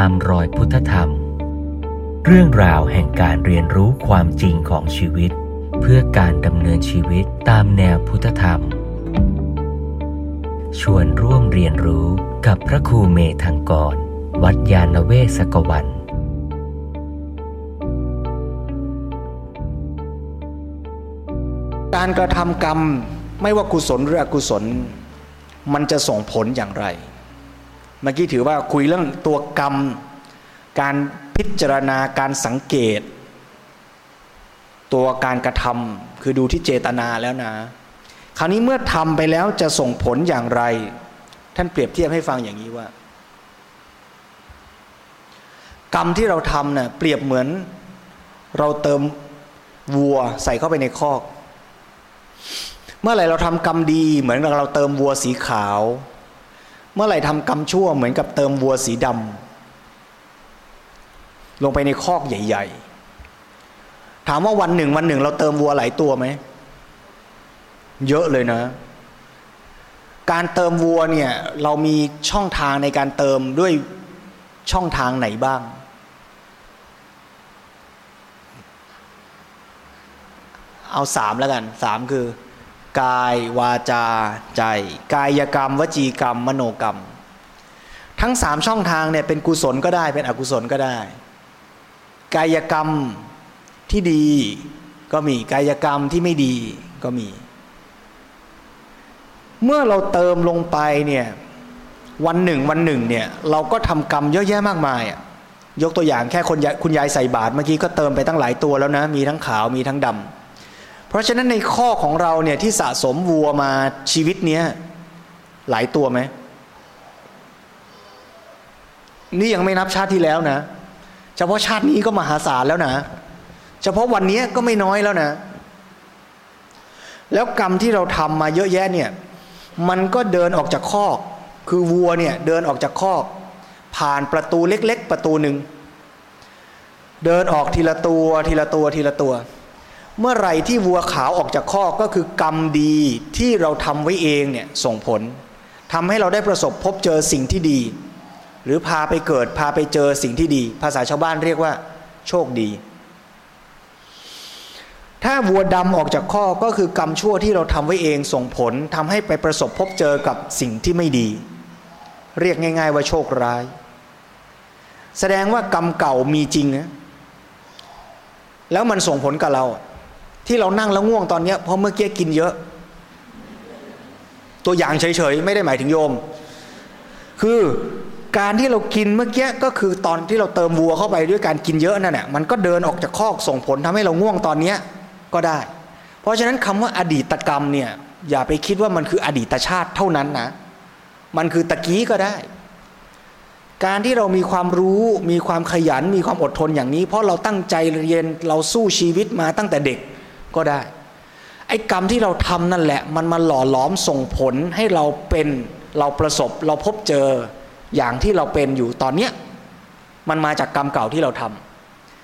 ตามรอยพุทธธรรม เรื่องราวแห่งการเรียนรู้ความจริงของชีวิต เพื่อการดำเนินชีวิตตามแนวพุทธธรรม ชวนร่วมเรียนรู้กับพระครูเมธังกร วัดยาณเวศกวันการกระทำกรรมไม่ว่ากุศลหรืออกุศล มันจะส่งผลอย่างไร เมื่อกี้ถือว่าคุยเรื่องตัวกรรม การพิจารณาการสังเกต ตัวการกระทำคือดูที่เจตนาแล้วนะ คราวนี้เมื่อทำไปแล้วจะส่งผลอย่างไร ท่านเปรียบเทียบให้ฟังอย่างนี้ว่า กรรมที่เราทำเนะ่ยเปรียบเหมือน เราเติมวัวใส่เข้าไปในคอก เมื่อไหร่เราทำกรรมดีเหมือนเราเติมวัวสีขาว เมื่อไหร่ทำกรรมชั่วเหมือนกับเติมวัวสีดำลงไปในคอกใหญ่ ๆ ถามว่าวันหนึ่งวันหนึ่ง เราเติมวัวหลายตัวไหม เยอะเลยนะ การเติมวัวเนี่ย เรามีช่องทางในการเติมด้วยช่องทางไหนบ้าง เอาสามแล้วกันสามคือ กายวาจาใจ กายกรรม วจีกรรม มโนกรรม ทั้งสามช่องทางเนี่ยเป็นกุศลก็ได้เป็นอกุศลก็ได้ กายกรรมที่ดีก็มีกายกรรมที่ไม่ดีก็มี เมื่อเราเติมลงไปเนี่ยวันหนึ่งวันหนึ่งเนี่ยเราก็ทำกรรมเยอะแยะมากมายอะยกตัวอย่างแค่คนคุณยายใส่บาตรเมื่อกี้ก็เติมไปตั้งหลายตัวแล้วนะ มีทั้งขาวมีทั้งดำ ราะฉะนั้นในข้อของเราเนี่ยที่สะสมวัวมาชีวิตเนี้ยหลายตัวไหม นี่ยังไม่นับชาติที่แล้วนะ เฉพาะชาตินี้ก็มหาศาลแล้วนะ เฉพาะวันนี้ก็ไม่น้อยแล้วนะ แล้วกรรมที่เราทำมาเยอะแยะเนี่ย มันก็เดินออกจากคอก คือวัวเนี่ยเดินออกจากคอก ผ่านประตูเล็ก ๆ ประตูหนึ่ง เดินออกทีละตัวทีละตัวทีละตัว เมื่อไหร่ที่วัวขาวออกจากคอก็คือกรรมดีที่เราทำไว้เองเนี่ยส่งผลทำให้เราได้ประสบพบเจอสิ่งที่ดี หรือพาไปเกิดพาไปเจอสิ่งที่ดี ภาษาชาวบ้านเรียกว่า โชคดี ถ้าวัวดำออกจากข้อก็คือกรรมชั่วที่เราทำไว้เองส่งผลทำให้ไปประสบพบเจอกับสิ่งที่ไม่ดี เรียกง่าย ๆ ว่าโชคร้าย แสดงว่ากรรมเก่ามีจริงนะแล้วมันส่งผลกับเรา ที่เรานั่งแล้วง่วงตอนนี้เพราะเมื่อกี้กินเยอะ ตัวอย่างเฉยๆ ไม่ได้หมายถึงโยม คือการที่เรากินเมื่อกี้ก็คือตอนที่เราเติมวัวเข้าไปด้วยการกินเยอะนั่นแหละมันก็เดินออกจากคอกส่งผลทำให้เราง่วงตอนนี้ก็ได้ เพราะฉะนั้นคำว่าอดีตกรรมเนี่ยอย่าไปคิดว่ามันคืออดีตชาติเท่านั้นนะ มันคือตะกี้ก็ได้ การที่เรามีความรู้มีความขยันมีความอดทนอย่างนี้ เพราะเราตั้งใจเรียนเราสู้ชีวิตมาตั้งแต่เด็ก ก็ได้ ไอ้กรรมที่เราทำนั่นแหละ มันมาหล่อหลอมส่งผลให้เราเป็นเราประสบเราพบเจออย่างที่เราเป็นอยู่ตอนเนี้ยมันมาจากกรรมเก่าที่เราท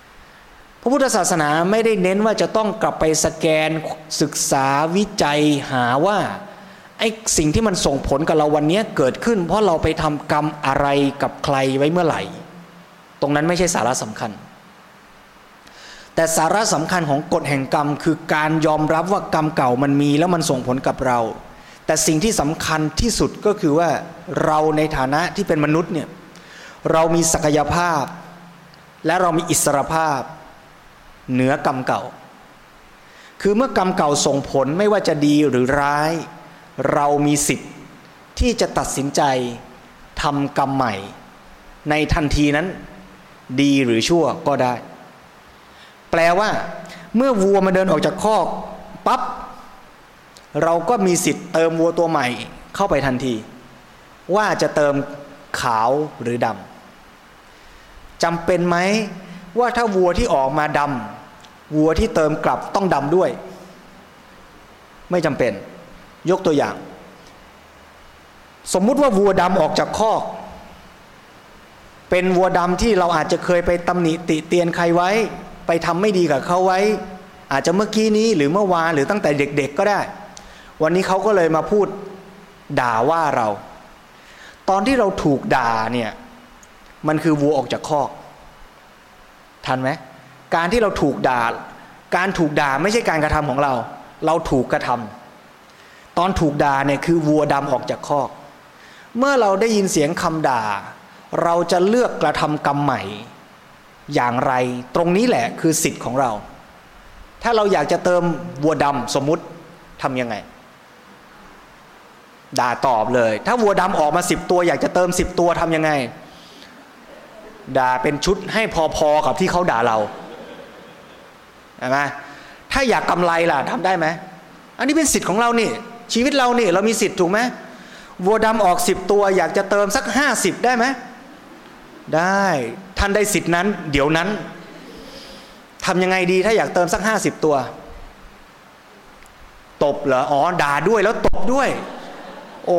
ำพระพุทธศาสนาไม่ได้เน้นว่าจะต้องกลับไปสแกนศึกษาวิจัยหาว่าไอ้สิ่งที่มันส่งผลกับเราวันนี้เกิดขึ้น เพราะเราไปทำกรรมอะไรกับใครไว้เมื่อไหร่ ตรงนั้นไม่ใช่สาระสำคัญ แต่สาระสำคัญของกฎแห่งกรรม คือการยอมรับว่ากรรมเก่ามันมีแล้วมันส่งผลกับเรา แต่สิ่งที่สำคัญที่สุดก็คือว่าเราในฐานะที่เป็นมนุษย์เนี่ยเรามีศักยภาพ และเรามีอิสรภาพ เหนือกรรมเก่า คือเมื่อกรรมเก่าส่งผลไม่ว่าจะดีหรือร้าย เรามีสิทธิ์ที่จะตัดสินใจทำกรรมใหม่ ในทันทีนั้น ดีหรือชั่วก็ได้ แปลว่า เมื่อวัวมาเดินออกจากคอกปับ๊บเราก็มีสิทธิ์เติมวัวตัวใหม่เข้าไปทันที ว่าจะเติมขาวหรือดำจำเป็นไหมว่าถ้าวัวที่ออกมาดำวัวที่เติมกลับต้องดำด้วย ไม่จำเป็น ยกตัวอย่าง สมมุติว่าวัวดำออกจากคอกเป็นวัวดำที่เราอาจจะเคยไปตำหนิติเตียนใครไว้ ไปทำไม่ดีกับเขาไว้ อาจจะเมื่อกี้นี้หรือเมื่อวานหรือตั้งแต่เด็ก ๆ ก็ได้ วันนี้เขาก็เลยมาพูดด่าว่าเรา ตอนที่เราถูกด่าเนี่ยมันคือวัวออกจากคอก ทันไหมการที่เราถูกด่า การถูกด่าไม่ใช่การกระทำของเรา เราถูกกระทำตอนถูกด่าเนี่ยคือวัวดำออกจากคอก เมื่อเราได้ยินเสียงคำด่า เราจะเลือกกระทำกรรมใหม่ อย่างไร ตรงนี้แหละคือสิทธิ์ของเรา ถ้าเราอยากจะเติมวัวดำสมมุติทำยังไง ด่าตอบเลย ถ้าวัวดำออกมาสิบตัว อยากจะเติมสิบตัวทำยังไง ด่าเป็นชุดให้พอๆกับที่เขาด่าเราใช่ไหมถ้าอยากกำไรล่ะทำได้ไหมอันนี้เป็นสิทธิ์ของเรานี่ ชีวิตเรานี่เรามีสิทธิ์ถูกไหมวัวดำออกสิบตัว อยากจะเติมสักห้าสิบได้ไหมได้ ท่านได้สิทธินั้น เดี๋ยวนั้นทำยังไงดีถ้าอยากเติมสักห้าสิบตัว ตบเหรออ๋อด่าด้วยแล้วตบด้วย โอ้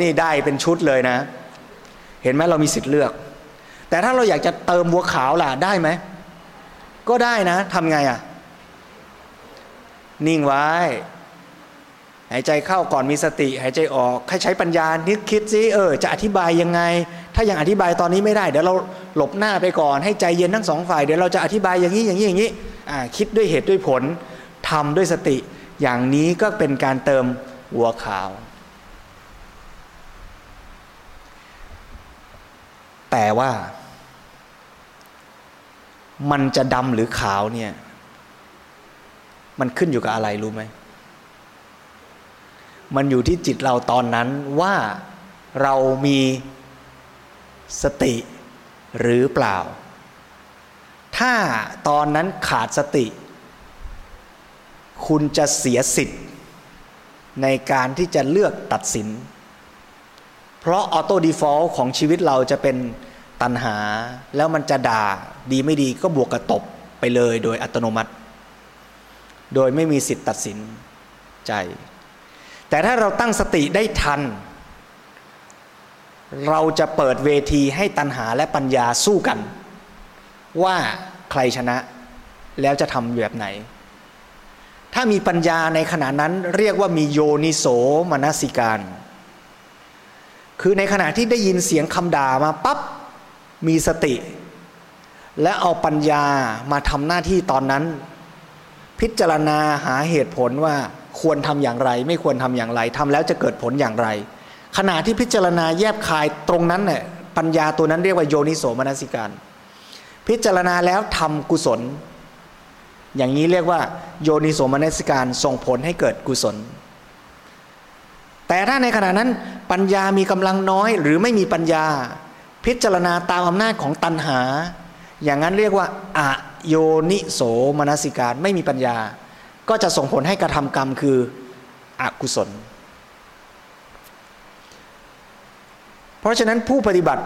นี่ได้เป็นชุดเลยนะ เห็นไหมเรามีสิทธิ์เลือก แต่ถ้าเราอยากจะเติมบัวขาวล่ะได้ไหมก็ได้นะทำไงอะ่ะ นิ่งไว้ หายใจเข้าก่อนมีสติ หายใจออกให้ใช้ปัญญานึกคิดซิเออ จะอธิบายยังไง ถ้ายังอธิบายตอนนี้ไม่ได้ เดี๋ยวเรา หลบหน้าไปก่อน ให้ใจเย็นทั้งสองฝ่ายเดี๋ยวเราจะอธิบายอย่างนี้อย่างนี้อย่างนี้อ่าคิดด้วยเหตุด้วยผลทำด้วยสติ อย่างนี้ก็เป็นการเติมวัวขาว แต่ว่ามันจะดำหรือขาวเนี่ย มันขึ้นอยู่กับอะไรรู้ไหม มันอยู่ที่จิตเราตอนนั้นว่าเรามีสติ หรือเปล่า ถ้าตอนนั้นขาดสติ คุณจะเสียสิทธิ์ ในการที่จะเลือกตัดสิน เพราะ auto default ของชีวิตเราจะเป็นตัณหา แล้วมันจะด่าดีไม่ดีก็บวกกระตบไปเลยโดยอัตโนมัติ โดยไม่มีสิทธิ์ตัดสินใจ แต่ถ้าเราตั้งสติได้ทัน เราจะเปิดเวทีให้ตันหาและปัญญาสู้กัน ว่าใครชนะแล้วจะทำแบบไหน ถ้ามีปัญญาในขณะนั้นเรียกว่ามีโยนิโสมนสิการ คือในขณะที่ได้ยินเสียงคำด่ามาปับ๊บมีสติ และเอาปัญญามาทำหน้าที่ตอนนั้น พิจารณาหาเหตุผลว่าควรทำอย่างไร ไม่ควรทำอย่างไรทำแล้วจะเกิดผลอย่างไร ขณะที่พิจารณาแยบคายตรงนั้นเนี่ยปัญญาตัวนั้นเรียกว่าโยนิโสมนสิการ พิจารณาแล้วทำกุศล อย่างนี้เรียกว่าโยนิโสมนสิการส่งผลให้เกิดกุศล แต่ถ้าในขณะนั้นปัญญามีกำลังน้อยหรือไม่มีปัญญา พิจารณาตามอำนาจของตัณหา อย่างนั้นเรียกว่าอโยนิโสมนสิการไม่มีปัญญา ก็จะส่งผลให้กระทำกรรมคืออกุศล เพราะฉะนั้นผู้ปฏิบัติ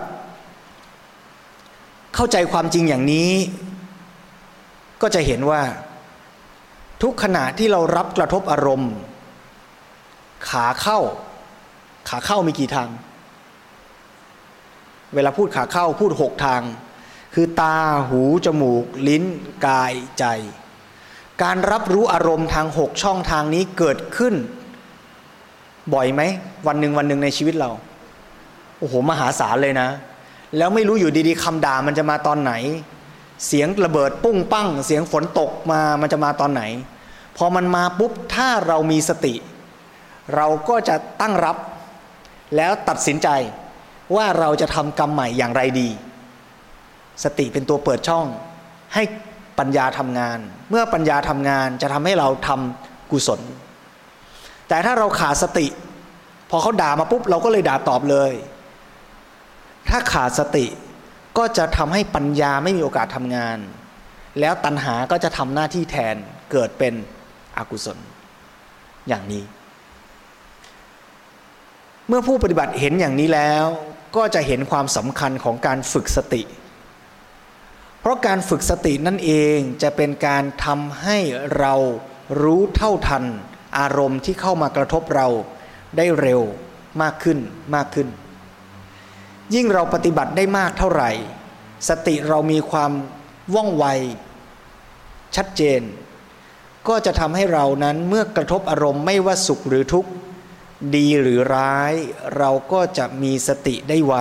เข้าใจความจริงอย่างนี้ ก็จะเห็นว่า ทุกขณะที่เรารับกระทบอารมณ์ ขาเข้า ขาเข้ามีกี่ทาง เวลาพูดขาเข้าพูดหกทาง คือตาหู จมูก ลิ้น กายใจ การรับรู้อารมณ์ทางหกช่องทางนี้เกิดขึ้น บ่อยไหม วันหนึ่งวันหนึ่งในชีวิตเรา อ้โหมหาศาลเลยนะ แล้วไม่รู้อยู่ดีๆคำด่ามันจะมาตอนไหน เสียงระเบิดปุ้งปั้ง เสียงฝนตกมามันจะมาตอนไหน พอมันมาปุ๊บถ้าเรามีสติ เราก็จะตั้งรับแล้วตัดสินใจว่าเราจะทำกรรมใหม่อย่างไรดี สติเป็นตัวเปิดช่อง ให้ปัญญาทำงาน เมื่อปัญญาทำงานจะทำให้เราทำกุศล แต่ถ้าเราขาดสติ พอเขาด่ามาปุ๊บเราก็เลยด่าตอบเลย ถ้าขาดสติก็จะทำให้ปัญญาไม่มีโอกาสทำงาน แล้วตัณหาก็จะทำหน้าที่แทนเกิดเป็นอกุศล อย่างนี้ เมื่อผู้ปฏิบัติเห็นอย่างนี้แล้วก็จะเห็นความสำคัญของการฝึกสติ เพราะการฝึกสตินั่นเองจะเป็นการทำให้เรารู้เท่าทัน อารมณ์ที่เข้ามากระทบเราได้เร็วมากขึ้นมากขึ้น ยิ่งเราปฏิบัติได้มากเท่าไหร่ สติเรามีความว่องไว ชัดเจน ก็จะทำให้เรานั้นเมื่อกระทบอารมณ์ไม่ว่าสุขหรือทุกข์ ดีหรือร้าย เราก็จะมีสติได้ไว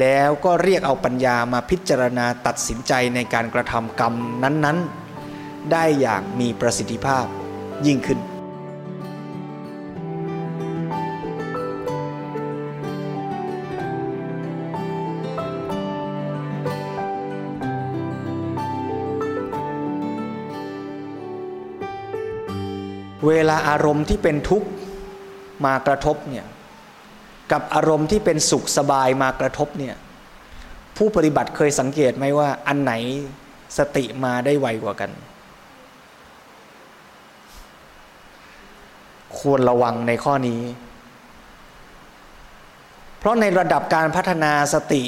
แล้วก็เรียกเอาปัญญามาพิจารณาตัดสินใจในการกระทำกรรมนั้นๆ ได้อย่างมีประสิทธิภาพยิ่งขึ้น เวลาอารมณ์ที่เป็นทุกข์มากระทบเนี่ยกับอารมณ์ที่เป็นสุขสบายมากระทบเนี่ยผู้ปฏิบัติเคยสังเกตไหมว่า อันไหนสติมาได้ไวกว่ากัน ควรระวังในข้อนี้ เพราะในระดับการพัฒนาสติ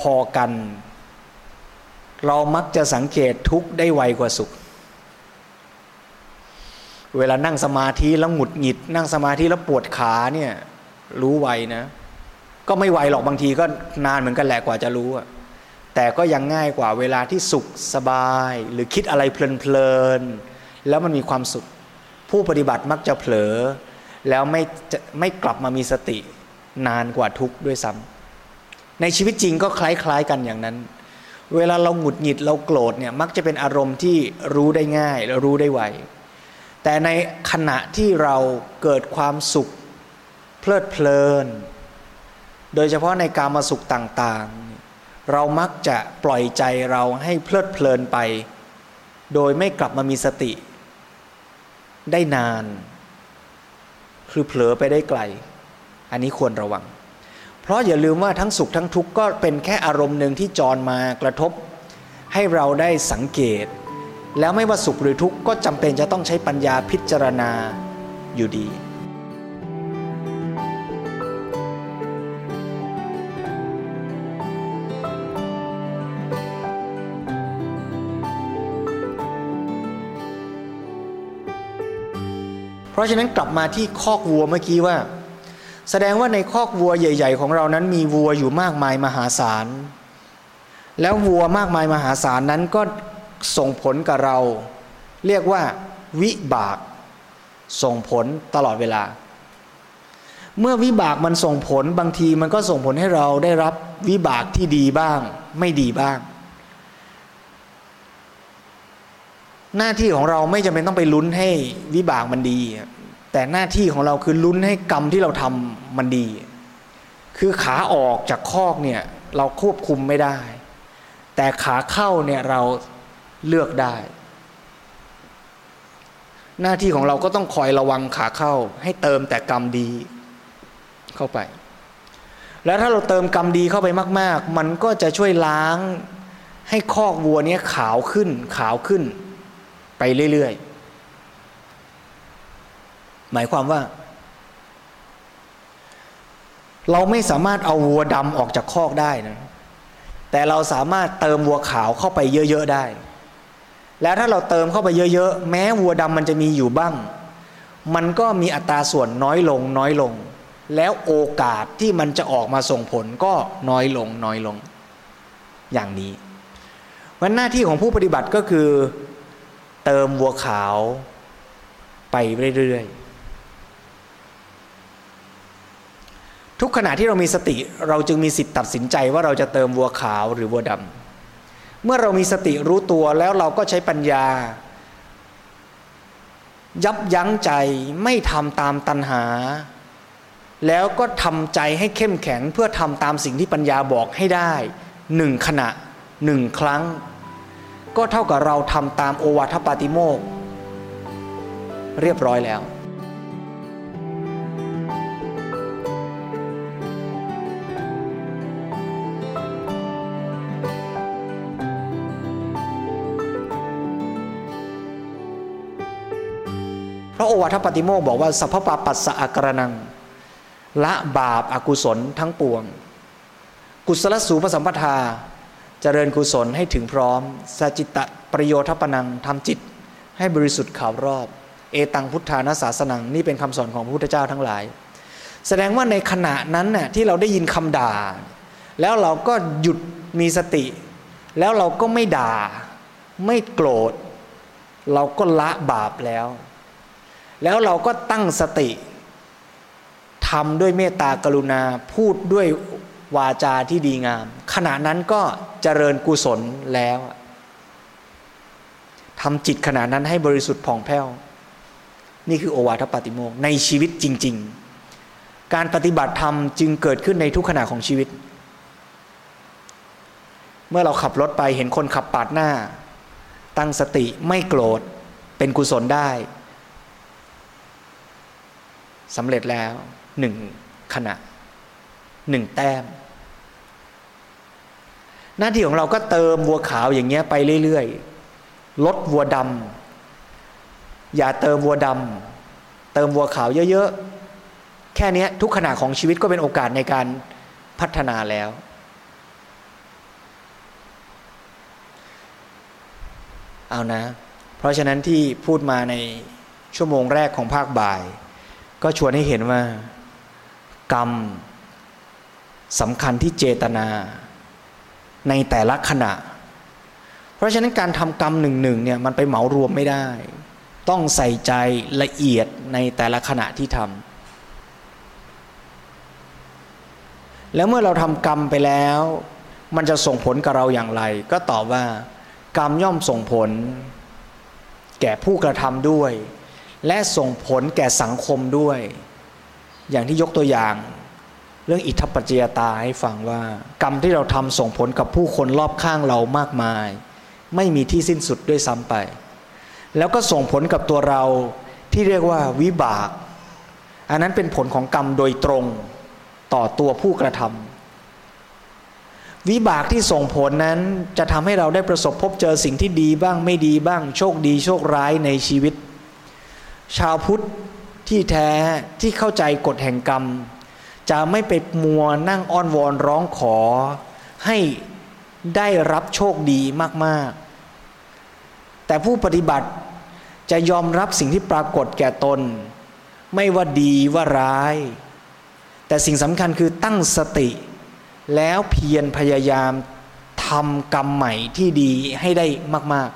พอๆกัน เรามักจะสังเกตทุกข์ได้ไวกว่าสุข เวลานั่งสมาธิแล้วหงุดหงิด นั่งสมาธิแล้วปวดขาเนี่ย รู้ไวนะ ก็ไม่ไวหรอกบางทีก็นานเหมือนกันแหละกว่าจะรู้อะแต่ก็ยังง่ายกว่าเวลาที่สุขสบาย หรือคิดอะไรเพลินๆแล้วมันมีความสุข ผู้ปฏิบัติมักจะเผลอ แล้วไม่จะไม่กลับมามีสตินานกว่าทุกข์ด้วยซ้ำในชีวิตจริงก็คล้าย ๆ กันอย่างนั้น เวลาเราหงุดหงิดเราโกรธเนี่ยมักจะเป็นอารมณ์ที่รู้ได้ง่ายและรู้ได้ไว แต่ในขณะที่เราเกิดความสุขเพลิดเพลิน โดยเฉพาะในการมาสุขต่างๆ เรามักจะปล่อยใจเราให้เพลิดเพลินไป โดยไม่กลับมามีสติ ได้นาน คือเผลอไปได้ไกล อันนี้ควรระวัง เพราะอย่าลืมว่าทั้งสุขทั้งทุกข์ก็เป็นแค่อารมณ์หนึ่งที่จรมากระทบ ให้เราได้สังเกต แล้วไม่ว่าสุขหรือทุกข์ก็จำเป็นจะต้องใช้ปัญญาพิจารณาอยู่ดี เพราะฉะนั้นกลับมาที่คอกวัวเมื่อกี้ว่า แสดงว่าในคอกวัวใหญ่ ๆ ของเรานั้นมีวัวอยู่มากมายมหาศาลแล้ววัวมากมายมหาศาลนั้นก็ ส่งผลกับเรา เรียกว่า วิบาก ส่งผลตลอดเวลา เมื่อวิบากมันส่งผลบางทีมันก็ส่งผลให้เราได้รับวิบากที่ดีบ้าง ไม่ดีบ้าง หน้าที่ของเราไม่จำเป็นต้องไปลุ้นให้วิบากมันดี แต่หน้าที่ของเราคือลุ้นให้กรรมที่เราทำมันดี คือขาออกจากคอกเนี่ยเราควบคุมไม่ได้ แต่ขาเข้าเนี่ยเรา เลือกได้ หน้าที่ของเราก็ต้องคอยระวังขาเข้า ให้เติมแต่กรรมดีเข้าไป แล้วถ้าเราเติมกรรมดีเข้าไปมาก ๆ มันก็จะช่วยล้างให้คอกวัวนี้ขาวขึ้น ขาวขึ้น ไปเรื่อย ๆ หมายความว่า เราไม่สามารถเอาวัวดำออกจากคอกได้นะแต่เราสามารถเติมวัวขาวเข้าไปเยอะ ๆ ได้ แล้วถ้าเราเติมเข้าไปเยอะๆ แม้วัวดำมันจะมีอยู่บ้าง มันก็มีอัตราส่วนน้อยลงน้อยลง แล้วโอกาสที่มันจะออกมาส่งผลก็น้อยลงน้อยลง อย่างนี้วันหน้าที่ของผู้ปฏิบัติก็คือ เติมวัวขาวไปเรื่อยๆ ทุกขณะที่เรามีสติเราจึงมีสิทธิ์ตัดสินใจว่าเราจะเติมวัวขาวหรือวัวดำ เมื่อเรามีสติรู้ตัวแล้วเราก็ใช้ปัญญา ยับยั้งใจไม่ทำตามตัณหา แล้วก็ทำใจให้เข้มแข็งเพื่อทำตามสิ่งที่ปัญญาบอกให้ได้หนึ่งขณะหนึ่งครั้ง ก็เท่ากับเราทำตามโอวาทปาติโมกเรียบร้อยแล้ว พระโอวาทปฏิโมกบอกว่าสัพพปาปัสสะอกรนัง ละบาปอากุศลทั้งปวง กุศลสูปสัมปทาเจริญกุศลให้ถึงพร้อมสัจิตะประโยชน์ปนังทำจิตให้บริสุทธิ์ข่าวรอบ เอตังพุทธานาสาสนังนี่เป็นคำสอนของพระพุทธเจ้าทั้งหลาย แสดงว่าในขณะนั้นน่ยที่เราได้ยินคำด่า แล้วเราก็หยุดมีสติ แล้วเราก็ไม่ด่า ไม่โกรธ เราก็ละบาปแล้ว แล้วเราก็ตั้งสติทำด้วยเมตตากรุณาพูดด้วยวาจาที่ดีงาม ขณะนั้นก็เจริญกุศลแล้วทำจิตขณะนั้นให้บริสุทธิ์ผ่องแผ้ว นี่คือโอวาทปาติโมกในชีวิตจริง ๆ การปฏิบัติธรรมจึงเกิดขึ้นในทุกขณะของชีวิต เมื่อเราขับรถไปเห็นคนขับปาดหน้า ตั้งสติไม่โกรธเป็นกุศลได้ สำเร็จแล้วหนึ่งขณะหนึ่งแต้ม หน้าที่ของเราก็เติมวัวขาวอย่างเงี้ยไปเรื่อยๆ ลดวัวดำอย่าเติมวัวดำเติมวัวขาวเยอะๆ แค่นี้ทุกขณะของชีวิตก็เป็นโอกาสในการพัฒนาแล้ว เอานะ เพราะฉะนั้นที่พูดมาในชั่วโมงแรกของภาคบ่าย ก็ชวนให้เห็นว่า กรรมสำคัญที่เจตนา ในแต่ละขณะ เพราะฉะนั้นการทำกรรมหนึ่งหนึ่งเนี่ยมันไปเหมารวมไม่ได้ ต้องใส่ใจละเอียดในแต่ละขณะที่ทำแล้วเมื่อเราทำกรรมไปแล้ว มันจะส่งผลกับเราอย่างไร ก็ตอบว่า กรรมย่อมส่งผล แก่ผู้กระทำด้วย และส่งผลแก่สังคมด้วย อย่างที่ยกตัวอย่าง เรื่องอิทธิปัจจยตาให้ฟังว่า กรรมที่เราทำส่งผลกับผู้คนรอบข้างเรามากมาย ไม่มีที่สิ้นสุดด้วยซ้ำไป แล้วก็ส่งผลกับตัวเราที่เรียกว่าวิบาก อันนั้นเป็นผลของกรรมโดยตรงต่อตัวผู้กระทำวิบากที่ส่งผลนั้นจะทำให้เราได้ประสบพบเจอสิ่งที่ดีบ้างไม่ดีบ้าง โชคดีโชคร้ายในชีวิต ชาวพุทธที่แท้ที่เข้าใจกฎแห่งกรรม จะไม่ไปมัวนั่งอ้อนวอนร้องขอ ให้ได้รับโชคดีมาก ๆ แต่ผู้ปฏิบัติจะยอมรับสิ่งที่ปรากฏแก่ตน ไม่ว่าดีว่าร้าย แต่สิ่งสำคัญคือตั้งสติ แล้วเพียรพยายามทำกรรมใหม่ที่ดีให้ได้มาก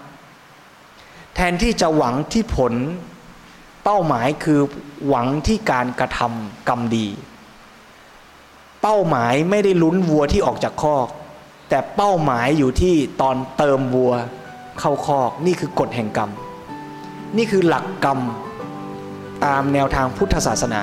ๆ แทนที่จะหวังที่ผล ป้าหมายคือหวังที่การกระทำกรรมดี เป้าหมายไม่ได้ลุ้นวัวที่ออกจากคอก แต่เป้าหมายอยู่ที่ตอนเติมวัวเข้าคอกนี่คือกฎแห่งกรรม นี่คือหลักกรรมตามแนวทางพุทธศาสนา